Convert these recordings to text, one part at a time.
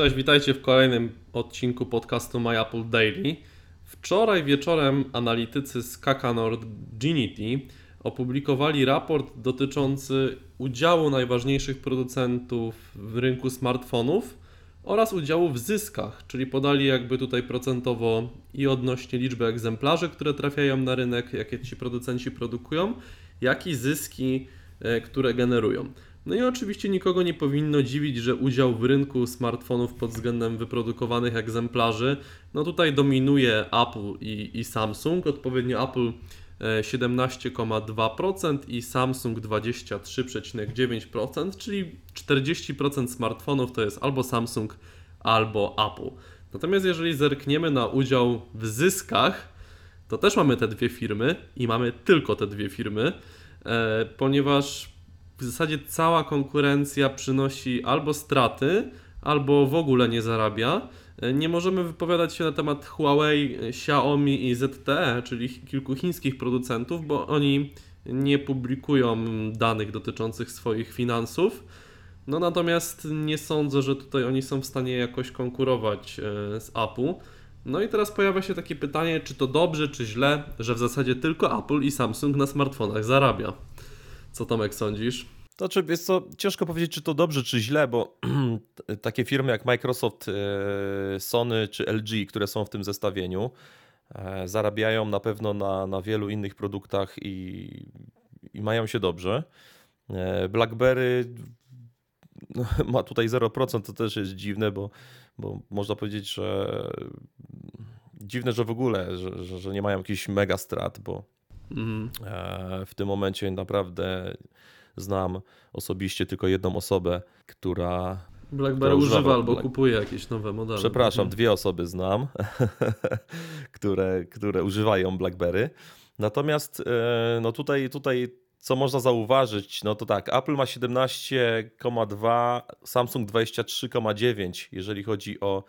Cześć, witajcie w kolejnym odcinku podcastu My Apple Daily. Wczoraj wieczorem analitycy z Kakanord Ginity opublikowali raport dotyczący udziału najważniejszych producentów w rynku smartfonów oraz udziału w zyskach, czyli podali jakby tutaj procentowo i odnośnie liczby egzemplarzy, które trafiają na rynek, jakie ci producenci produkują, jak i zyski, e, które generują. No i oczywiście nikogo nie powinno dziwić, że udział w rynku smartfonów pod względem wyprodukowanych egzemplarzy, no tutaj dominuje Apple i, i Samsung, odpowiednio Apple 17,2% e, i Samsung 23,9%, czyli 40% smartfonów to jest albo Samsung, albo Apple. Natomiast jeżeli zerkniemy na udział w zyskach, to też mamy te dwie firmy i mamy tylko te dwie firmy, e, ponieważ w zasadzie cała konkurencja przynosi albo straty, albo w ogóle nie zarabia. Nie możemy wypowiadać się na temat Huawei, Xiaomi i ZTE, czyli kilku chińskich producentów, bo oni nie publikują danych dotyczących swoich finansów. No natomiast nie sądzę, że tutaj oni są w stanie jakoś konkurować e, z Apple. No i teraz pojawia się takie pytanie, czy to dobrze, czy źle, że w zasadzie tylko Apple i Samsung na smartfonach zarabia. Co Tomek sądzisz? To czy jest co, ciężko powiedzieć, czy to dobrze, czy źle, bo takie firmy jak Microsoft, e, Sony czy LG, które są w tym zestawieniu, e, zarabiają na pewno na, na wielu innych produktach i, i mają się dobrze. E, BlackBerry no, ma tutaj 0%, to też jest dziwne, bo, bo można powiedzieć, że dziwne, że w ogóle, że, że nie mają jakichś mega strat, bo mm. w tym momencie naprawdę znam osobiście tylko jedną osobę, która. BlackBerry używa, albo Black... kupuje jakieś nowe modele. Przepraszam, mhm. dwie osoby znam, które, które używają BlackBerry. Natomiast e, no tutaj, tutaj co można zauważyć, no to tak, Apple ma 17,2, Samsung 23,9, jeżeli chodzi o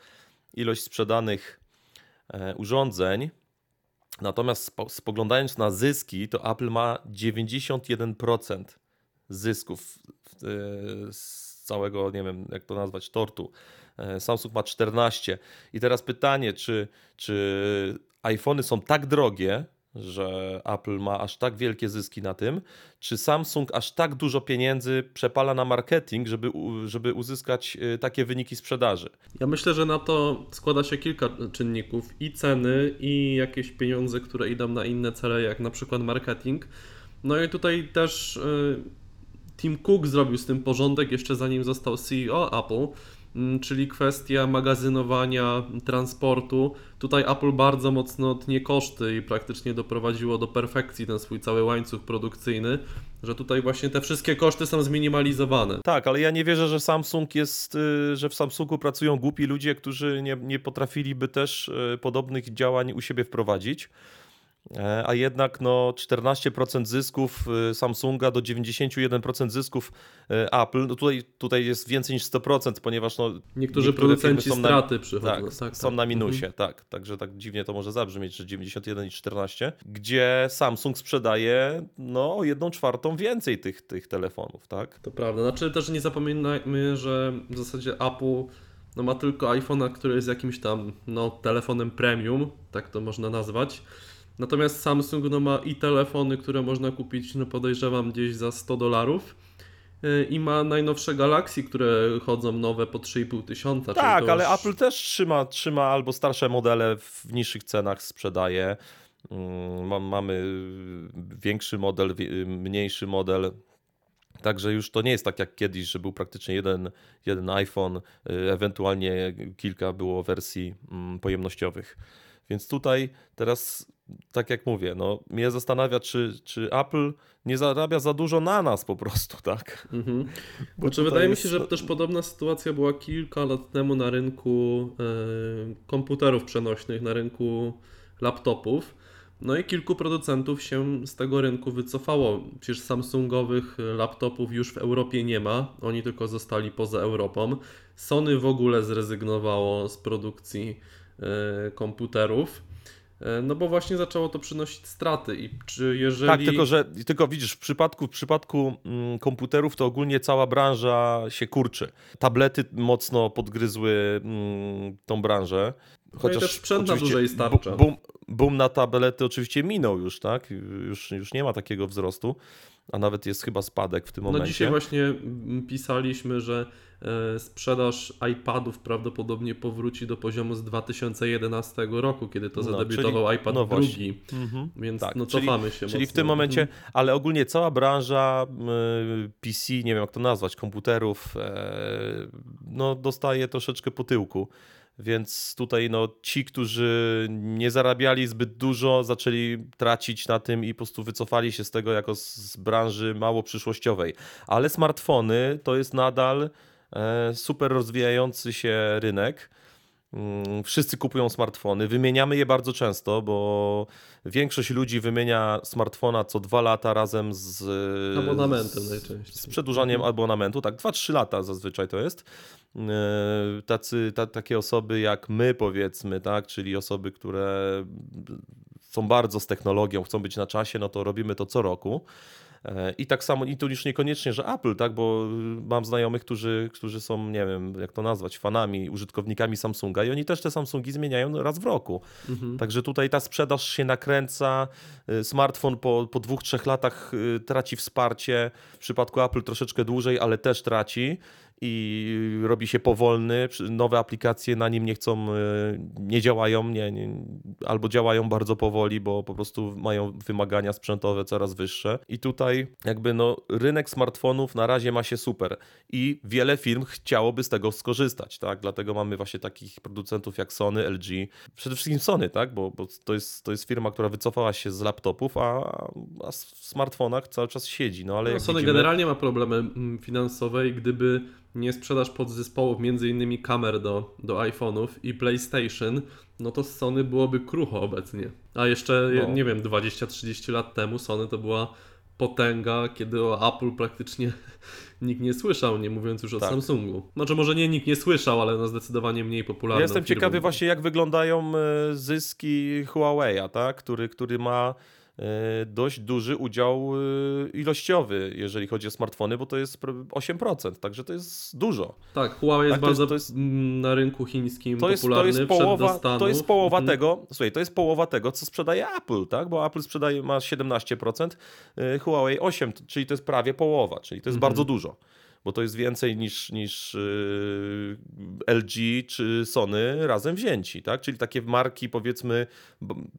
ilość sprzedanych e, urządzeń. Natomiast spoglądając na zyski, to Apple ma 91% zysków e, z całego, nie wiem jak to nazwać, tortu. E, Samsung ma 14. I teraz pytanie, czy, czy iPhony są tak drogie, że Apple ma aż tak wielkie zyski na tym, czy Samsung aż tak dużo pieniędzy przepala na marketing, żeby, żeby uzyskać e, takie wyniki sprzedaży? Ja myślę, że na to składa się kilka czynników i ceny, i jakieś pieniądze, które idą na inne cele, jak na przykład marketing. No i tutaj też Tim Cook zrobił z tym porządek jeszcze zanim został CEO Apple, czyli kwestia magazynowania, transportu. Tutaj Apple bardzo mocno tnie koszty i praktycznie doprowadziło do perfekcji ten swój cały łańcuch produkcyjny, że tutaj właśnie te wszystkie koszty są zminimalizowane. Tak, ale ja nie wierzę, że Samsung jest, y, że w Samsungu pracują głupi ludzie, którzy nie, nie potrafiliby też y, podobnych działań u siebie wprowadzić. E, a jednak no 14% zysków y, Samsunga do 91% zysków y, Apple. No tutaj, tutaj jest więcej niż 100%, ponieważ no, niektórzy producenci są straty na, przychodzą. Tak, tak, są tak. na minusie, mhm. tak. Także tak dziwnie to może zabrzmieć, że 91 i 14, gdzie Samsung sprzedaje no o 1 czwartą więcej tych, tych telefonów, tak? To prawda. Znaczy też nie zapominajmy, że w zasadzie Apple no, ma tylko iPhone'a, który jest jakimś tam no, telefonem premium, tak to można nazwać Natomiast Samsung no, ma i telefony, które można kupić, no podejrzewam, gdzieś za 100 dolarów. Y, I ma najnowsze Galaxy, które chodzą nowe po 3,5 tysiąca. Tak, ale już... Apple też trzyma, trzyma albo starsze modele w niższych cenach sprzedaje. Mm, mamy większy model, mniejszy model. Także już to nie jest tak jak kiedyś, że był praktycznie jeden, jeden iPhone, y, ewentualnie kilka było wersji mm, pojemnościowych. Więc tutaj teraz, tak jak mówię, no, mnie zastanawia, czy, czy Apple nie zarabia za dużo na nas po prostu, tak? Mhm. Bo znaczy, wydaje jest... mi się, że też podobna sytuacja była kilka lat temu na rynku y, komputerów przenośnych, na rynku laptopów. No i kilku producentów się z tego rynku wycofało. Przecież Samsungowych laptopów już w Europie nie ma, oni tylko zostali poza Europą. Sony w ogóle zrezygnowało z produkcji E, komputerów. E, No bo właśnie zaczęło to przynosić straty i czy jeżeli... Tak, tylko że tylko widzisz, w przypadku, w przypadku mm, komputerów to ogólnie cała branża się kurczy. Tablety mocno podgryzły mm, tą branżę. No i też sprzęt na dłużej starcza. Boom, boom na tablety oczywiście minął już, tak? Już, już nie ma takiego wzrostu, a nawet jest chyba spadek w tym No momencie. dzisiaj właśnie mm, pisaliśmy, że e, sprzedaż iPadów prawdopodobnie powróci do poziomu z 2011 roku, kiedy to No, zadebiutował czyli- iPad no drugi, Mhm. więc Tak, no czyli- cofamy się Czyli w mocno. tym momencie, Mhm. ale ogólnie cała branża y, PC, nie wiem jak to nazwać, komputerów, e, no dostaje troszeczkę po tyłku. Więc tutaj no, ci, którzy nie zarabiali zbyt dużo, zaczęli tracić na tym i po prostu wycofali się z tego jako z branży mało przyszłościowej. Ale smartfony to jest nadal e, super rozwijający się rynek. Mm, Wszyscy kupują smartfony, wymieniamy je bardzo często, bo większość ludzi wymienia smartfona co dwa lata razem z Abonamentem najczęściej. z przedłużaniem Mhm. abonamentu. Tak, 2-3 lata zazwyczaj to jest. Yy, Tacy, ta, takie osoby jak my, powiedzmy, tak, czyli osoby, które są bardzo z technologią, chcą być na czasie, no to robimy to co roku. I tak samo, i to już niekoniecznie, że Apple, tak, bo mam znajomych, którzy, którzy są, nie wiem, jak to nazwać, fanami, użytkownikami Samsunga i oni też te Samsungi zmieniają raz w roku. Mhm. Także tutaj ta sprzedaż się nakręca, y, smartfon po, po dwóch, trzech latach y, traci wsparcie, w przypadku Apple troszeczkę dłużej, ale też traci i robi się powolny, nowe aplikacje na nim nie chcą, y, nie działają, nie, nie, albo działają bardzo powoli, bo po prostu mają wymagania sprzętowe coraz wyższe. I tutaj jakby no rynek smartfonów na razie ma się super i wiele firm chciałoby z tego skorzystać, tak, dlatego mamy właśnie takich producentów jak Sony, LG, przede wszystkim Sony, tak, bo, bo to, jest, to jest firma, która wycofała się z laptopów, a, a w smartfonach cały czas siedzi, no ale No, Sony widzimy, generalnie ma problemy mm, finansowe i gdyby nie sprzedaż podzespołów, między innymi kamer do, do iPhone'ów i PlayStation, no to Sony byłoby krucho obecnie. A jeszcze, No. nie wiem, 20-30 lat temu Sony to była potęga, kiedy o Apple praktycznie nikt nie słyszał, nie mówiąc już o Tak. Samsungu. Znaczy może nie nikt nie słyszał, ale no zdecydowanie mniej popularną Ja jestem firmą. ciekawy właśnie, jak wyglądają e, zyski Huawei'a, tak? który, który ma dość duży udział e, ilościowy, jeżeli chodzi o smartfony, bo to jest pr- 8%, także to jest dużo. Tak, Huawei jest Tak, to jest- bardzo to jest- mm, na rynku chińskim To jest, to popularny, jest wszedł do połowa, to jest połowa Mhm. tego, słuchaj, to jest połowa tego, co sprzedaje Apple, tak? Bo Apple sprzedaje, ma 17%, e, Huawei 8%, czyli to jest prawie połowa, czyli to jest Mhm. bardzo dużo. Bo to jest więcej niż, niż yy, LG czy Sony razem wzięci, tak? Czyli takie marki powiedzmy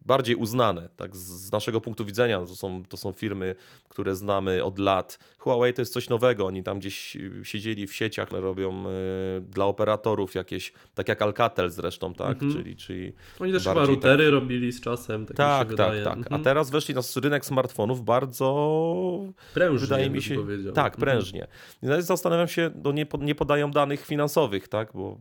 bardziej uznane, tak? Z, naszego punktu widzenia no to są, to są firmy, które znamy od lat. Huawei to jest coś nowego, oni tam gdzieś yy, siedzieli w sieciach, robią yy, dla operatorów jakieś, tak jak Alcatel zresztą, tak? Mhm. Czyli, czyli Oni też chyba bardziej routery robili z czasem, tak, tak, tak, wydaje. tak. A Mhm. teraz weszli na rynek smartfonów bardzo Prężnie, wydaje mi się. powiedział. Tak, Mhm. prężnie. Nawet zastanawiam się, no nie, nie podają danych finansowych, tak, bo.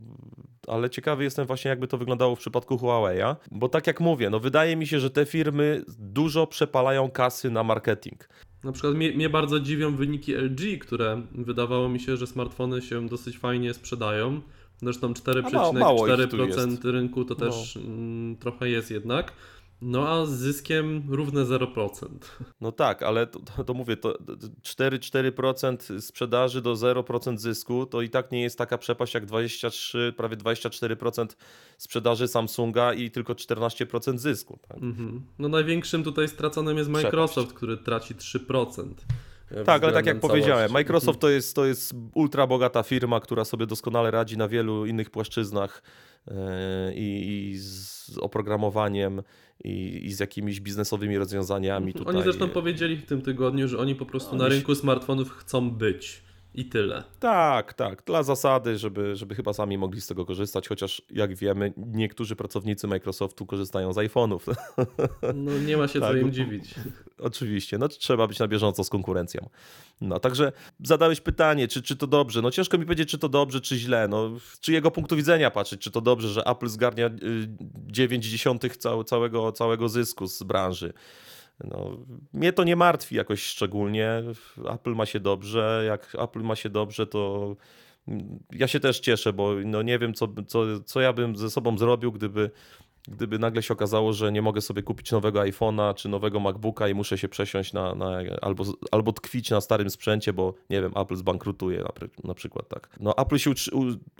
Ale ciekawy jestem właśnie, jakby to wyglądało w przypadku Huawei'a, bo tak jak mówię, no wydaje mi się, że te firmy dużo przepalają kasy na marketing. Na przykład mnie, mnie bardzo dziwią wyniki LG, które wydawało mi się, że smartfony się dosyć fajnie sprzedają. Zresztą mało- mało ich tu 4,4% jest. rynku to No. też mm, trochę jest jednak. No a z zyskiem równe 0%. No tak, ale to, to, mówię, to 4-4% sprzedaży do 0% zysku, to i tak nie jest taka przepaść jak 23, prawie 24% sprzedaży Samsunga i tylko 14% zysku. Tak? Mhm. No największym tutaj straconym jest Przepaść. Microsoft, który traci 3%. E, Tak, ale tak jak powiedziałem. Microsoft to jest, to jest ultra bogata firma, która sobie doskonale radzi na wielu innych płaszczyznach e, i, i z oprogramowaniem i, i z jakimiś biznesowymi rozwiązaniami tutaj. Oni zresztą powiedzieli w tym tygodniu, że oni po prostu na Oni się- rynku smartfonów chcą być. I tyle. Tak, tak, dla zasady, żeby, żeby chyba sami mogli z tego korzystać, chociaż jak wiemy, niektórzy pracownicy Microsoftu korzystają z iPhone'ów. No nie ma się co Tak, im bo- dziwić. Oczywiście, no trzeba być na bieżąco z konkurencją. No także zadałeś pytanie, czy, czy to dobrze? No ciężko mi powiedzieć, czy to dobrze, czy źle. No, z czyjego punktu widzenia patrzeć, czy to dobrze, że Apple zgarnia y, 9 dziesiątych cał, całego, całego zysku z branży. No, mnie to nie martwi jakoś szczególnie. Apple ma się dobrze. Jak Apple ma się dobrze, to mm, ja się też cieszę, bo no nie wiem, co, co, co ja bym ze sobą zrobił, gdyby gdyby nagle się okazało, że nie mogę sobie kupić nowego iPhone'a czy nowego MacBooka i muszę się przesiąść na, na albo, albo tkwić na starym sprzęcie, bo nie wiem, Apple zbankrutuje na, na przykład, tak. No Apple się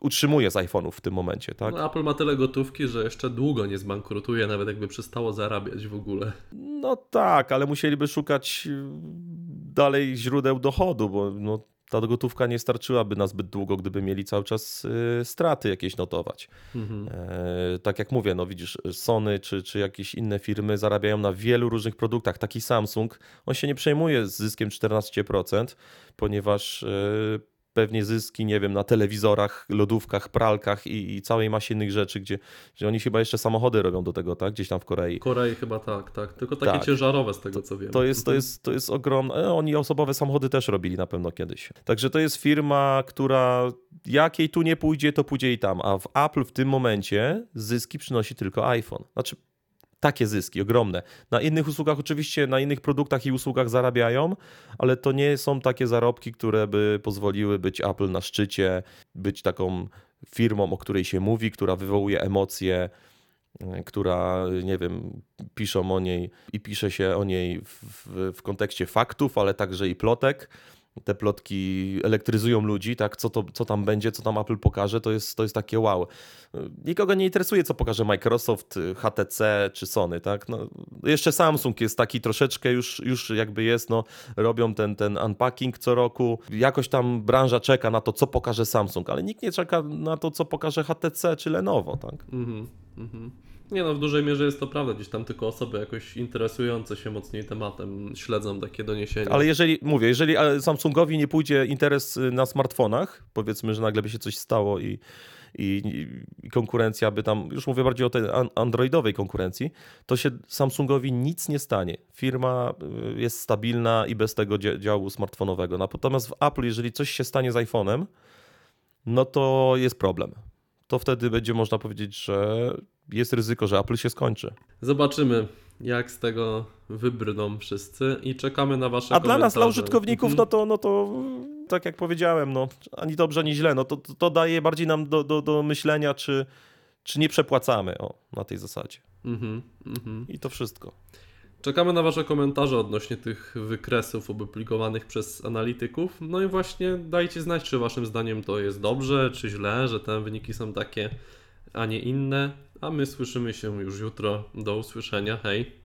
utrzymuje z iPhone'ów w tym momencie, tak? No, Apple ma tyle gotówki, że jeszcze długo nie zbankrutuje, nawet jakby przestało zarabiać w ogóle. No tak, ale musieliby szukać y, dalej źródeł dochodu, bo no, ta gotówka nie starczyłaby na zbyt długo, gdyby mieli cały czas y, straty jakieś notować. Mhm. E, tak jak mówię, no widzisz, Sony czy, czy jakieś inne firmy zarabiają na wielu różnych produktach. Taki Samsung, on się nie przejmuje z zyskiem 14%, ponieważ e, pewnie zyski, nie wiem, na telewizorach, lodówkach, pralkach i, i całej masie innych rzeczy, gdzie, gdzie oni chyba jeszcze samochody robią do tego, tak? Gdzieś tam w Korei. W Korei chyba tak, tak. Tylko takie Tak. ciężarowe z tego co wiem. To jest, to Mhm. jest, to jest ogromne. Oni osobowe samochody też robili na pewno kiedyś. Także to jest firma, która jakiej tu nie pójdzie, to pójdzie i tam. A w Apple w tym momencie zyski przynosi tylko iPhone. Znaczy takie zyski, ogromne. Na innych usługach oczywiście, na innych produktach i usługach zarabiają, ale to nie są takie zarobki, które by pozwoliły być Apple na szczycie, być taką firmą, o której się mówi, która wywołuje emocje, y, która, nie wiem, piszą o niej i pisze się o niej w, w, w kontekście faktów, ale także i plotek. Te plotki elektryzują ludzi, tak? Co, to, co tam będzie, co tam Apple pokaże, to jest, to jest takie wow. Nikogo nie interesuje, co pokaże Microsoft, HTC czy Sony, tak? No, jeszcze Samsung jest taki troszeczkę już, już jakby jest, no, robią ten, ten unpacking co roku. Jakoś tam branża czeka na to, co pokaże Samsung, ale nikt nie czeka na to, co pokaże HTC czy Lenovo, tak? Mhm, mhm. Nie no, w dużej mierze jest to prawda. Gdzieś tam tylko osoby jakoś interesujące się mocniej tematem śledzą takie doniesienia. Ale jeżeli, mówię, jeżeli Samsungowi nie pójdzie interes y, na smartfonach, powiedzmy, że nagle by się coś stało i, i, i konkurencja by tam, już mówię bardziej o tej an- androidowej konkurencji, to się Samsungowi nic nie stanie. Firma y, jest stabilna i bez tego dzia- działu smartfonowego. Natomiast w Apple, jeżeli coś się stanie z iPhone'em, no to jest problem. To wtedy będzie można powiedzieć, że jest ryzyko, że Apple się skończy. Zobaczymy, jak z tego wybrną wszyscy i czekamy na wasze A dla nas, dla komentarze. użytkowników, no to, no to tak jak powiedziałem, no, ani dobrze, ani źle. No to, to, daje bardziej nam do, do, do myślenia, czy, czy nie przepłacamy o, na tej zasadzie. Mhm, mhm. I to wszystko. Czekamy na Wasze komentarze odnośnie tych wykresów opublikowanych przez analityków. No i właśnie dajcie znać, czy Waszym zdaniem to jest dobrze, czy źle, że te wyniki są takie, a nie inne. A my słyszymy się już jutro. Do usłyszenia. Hej.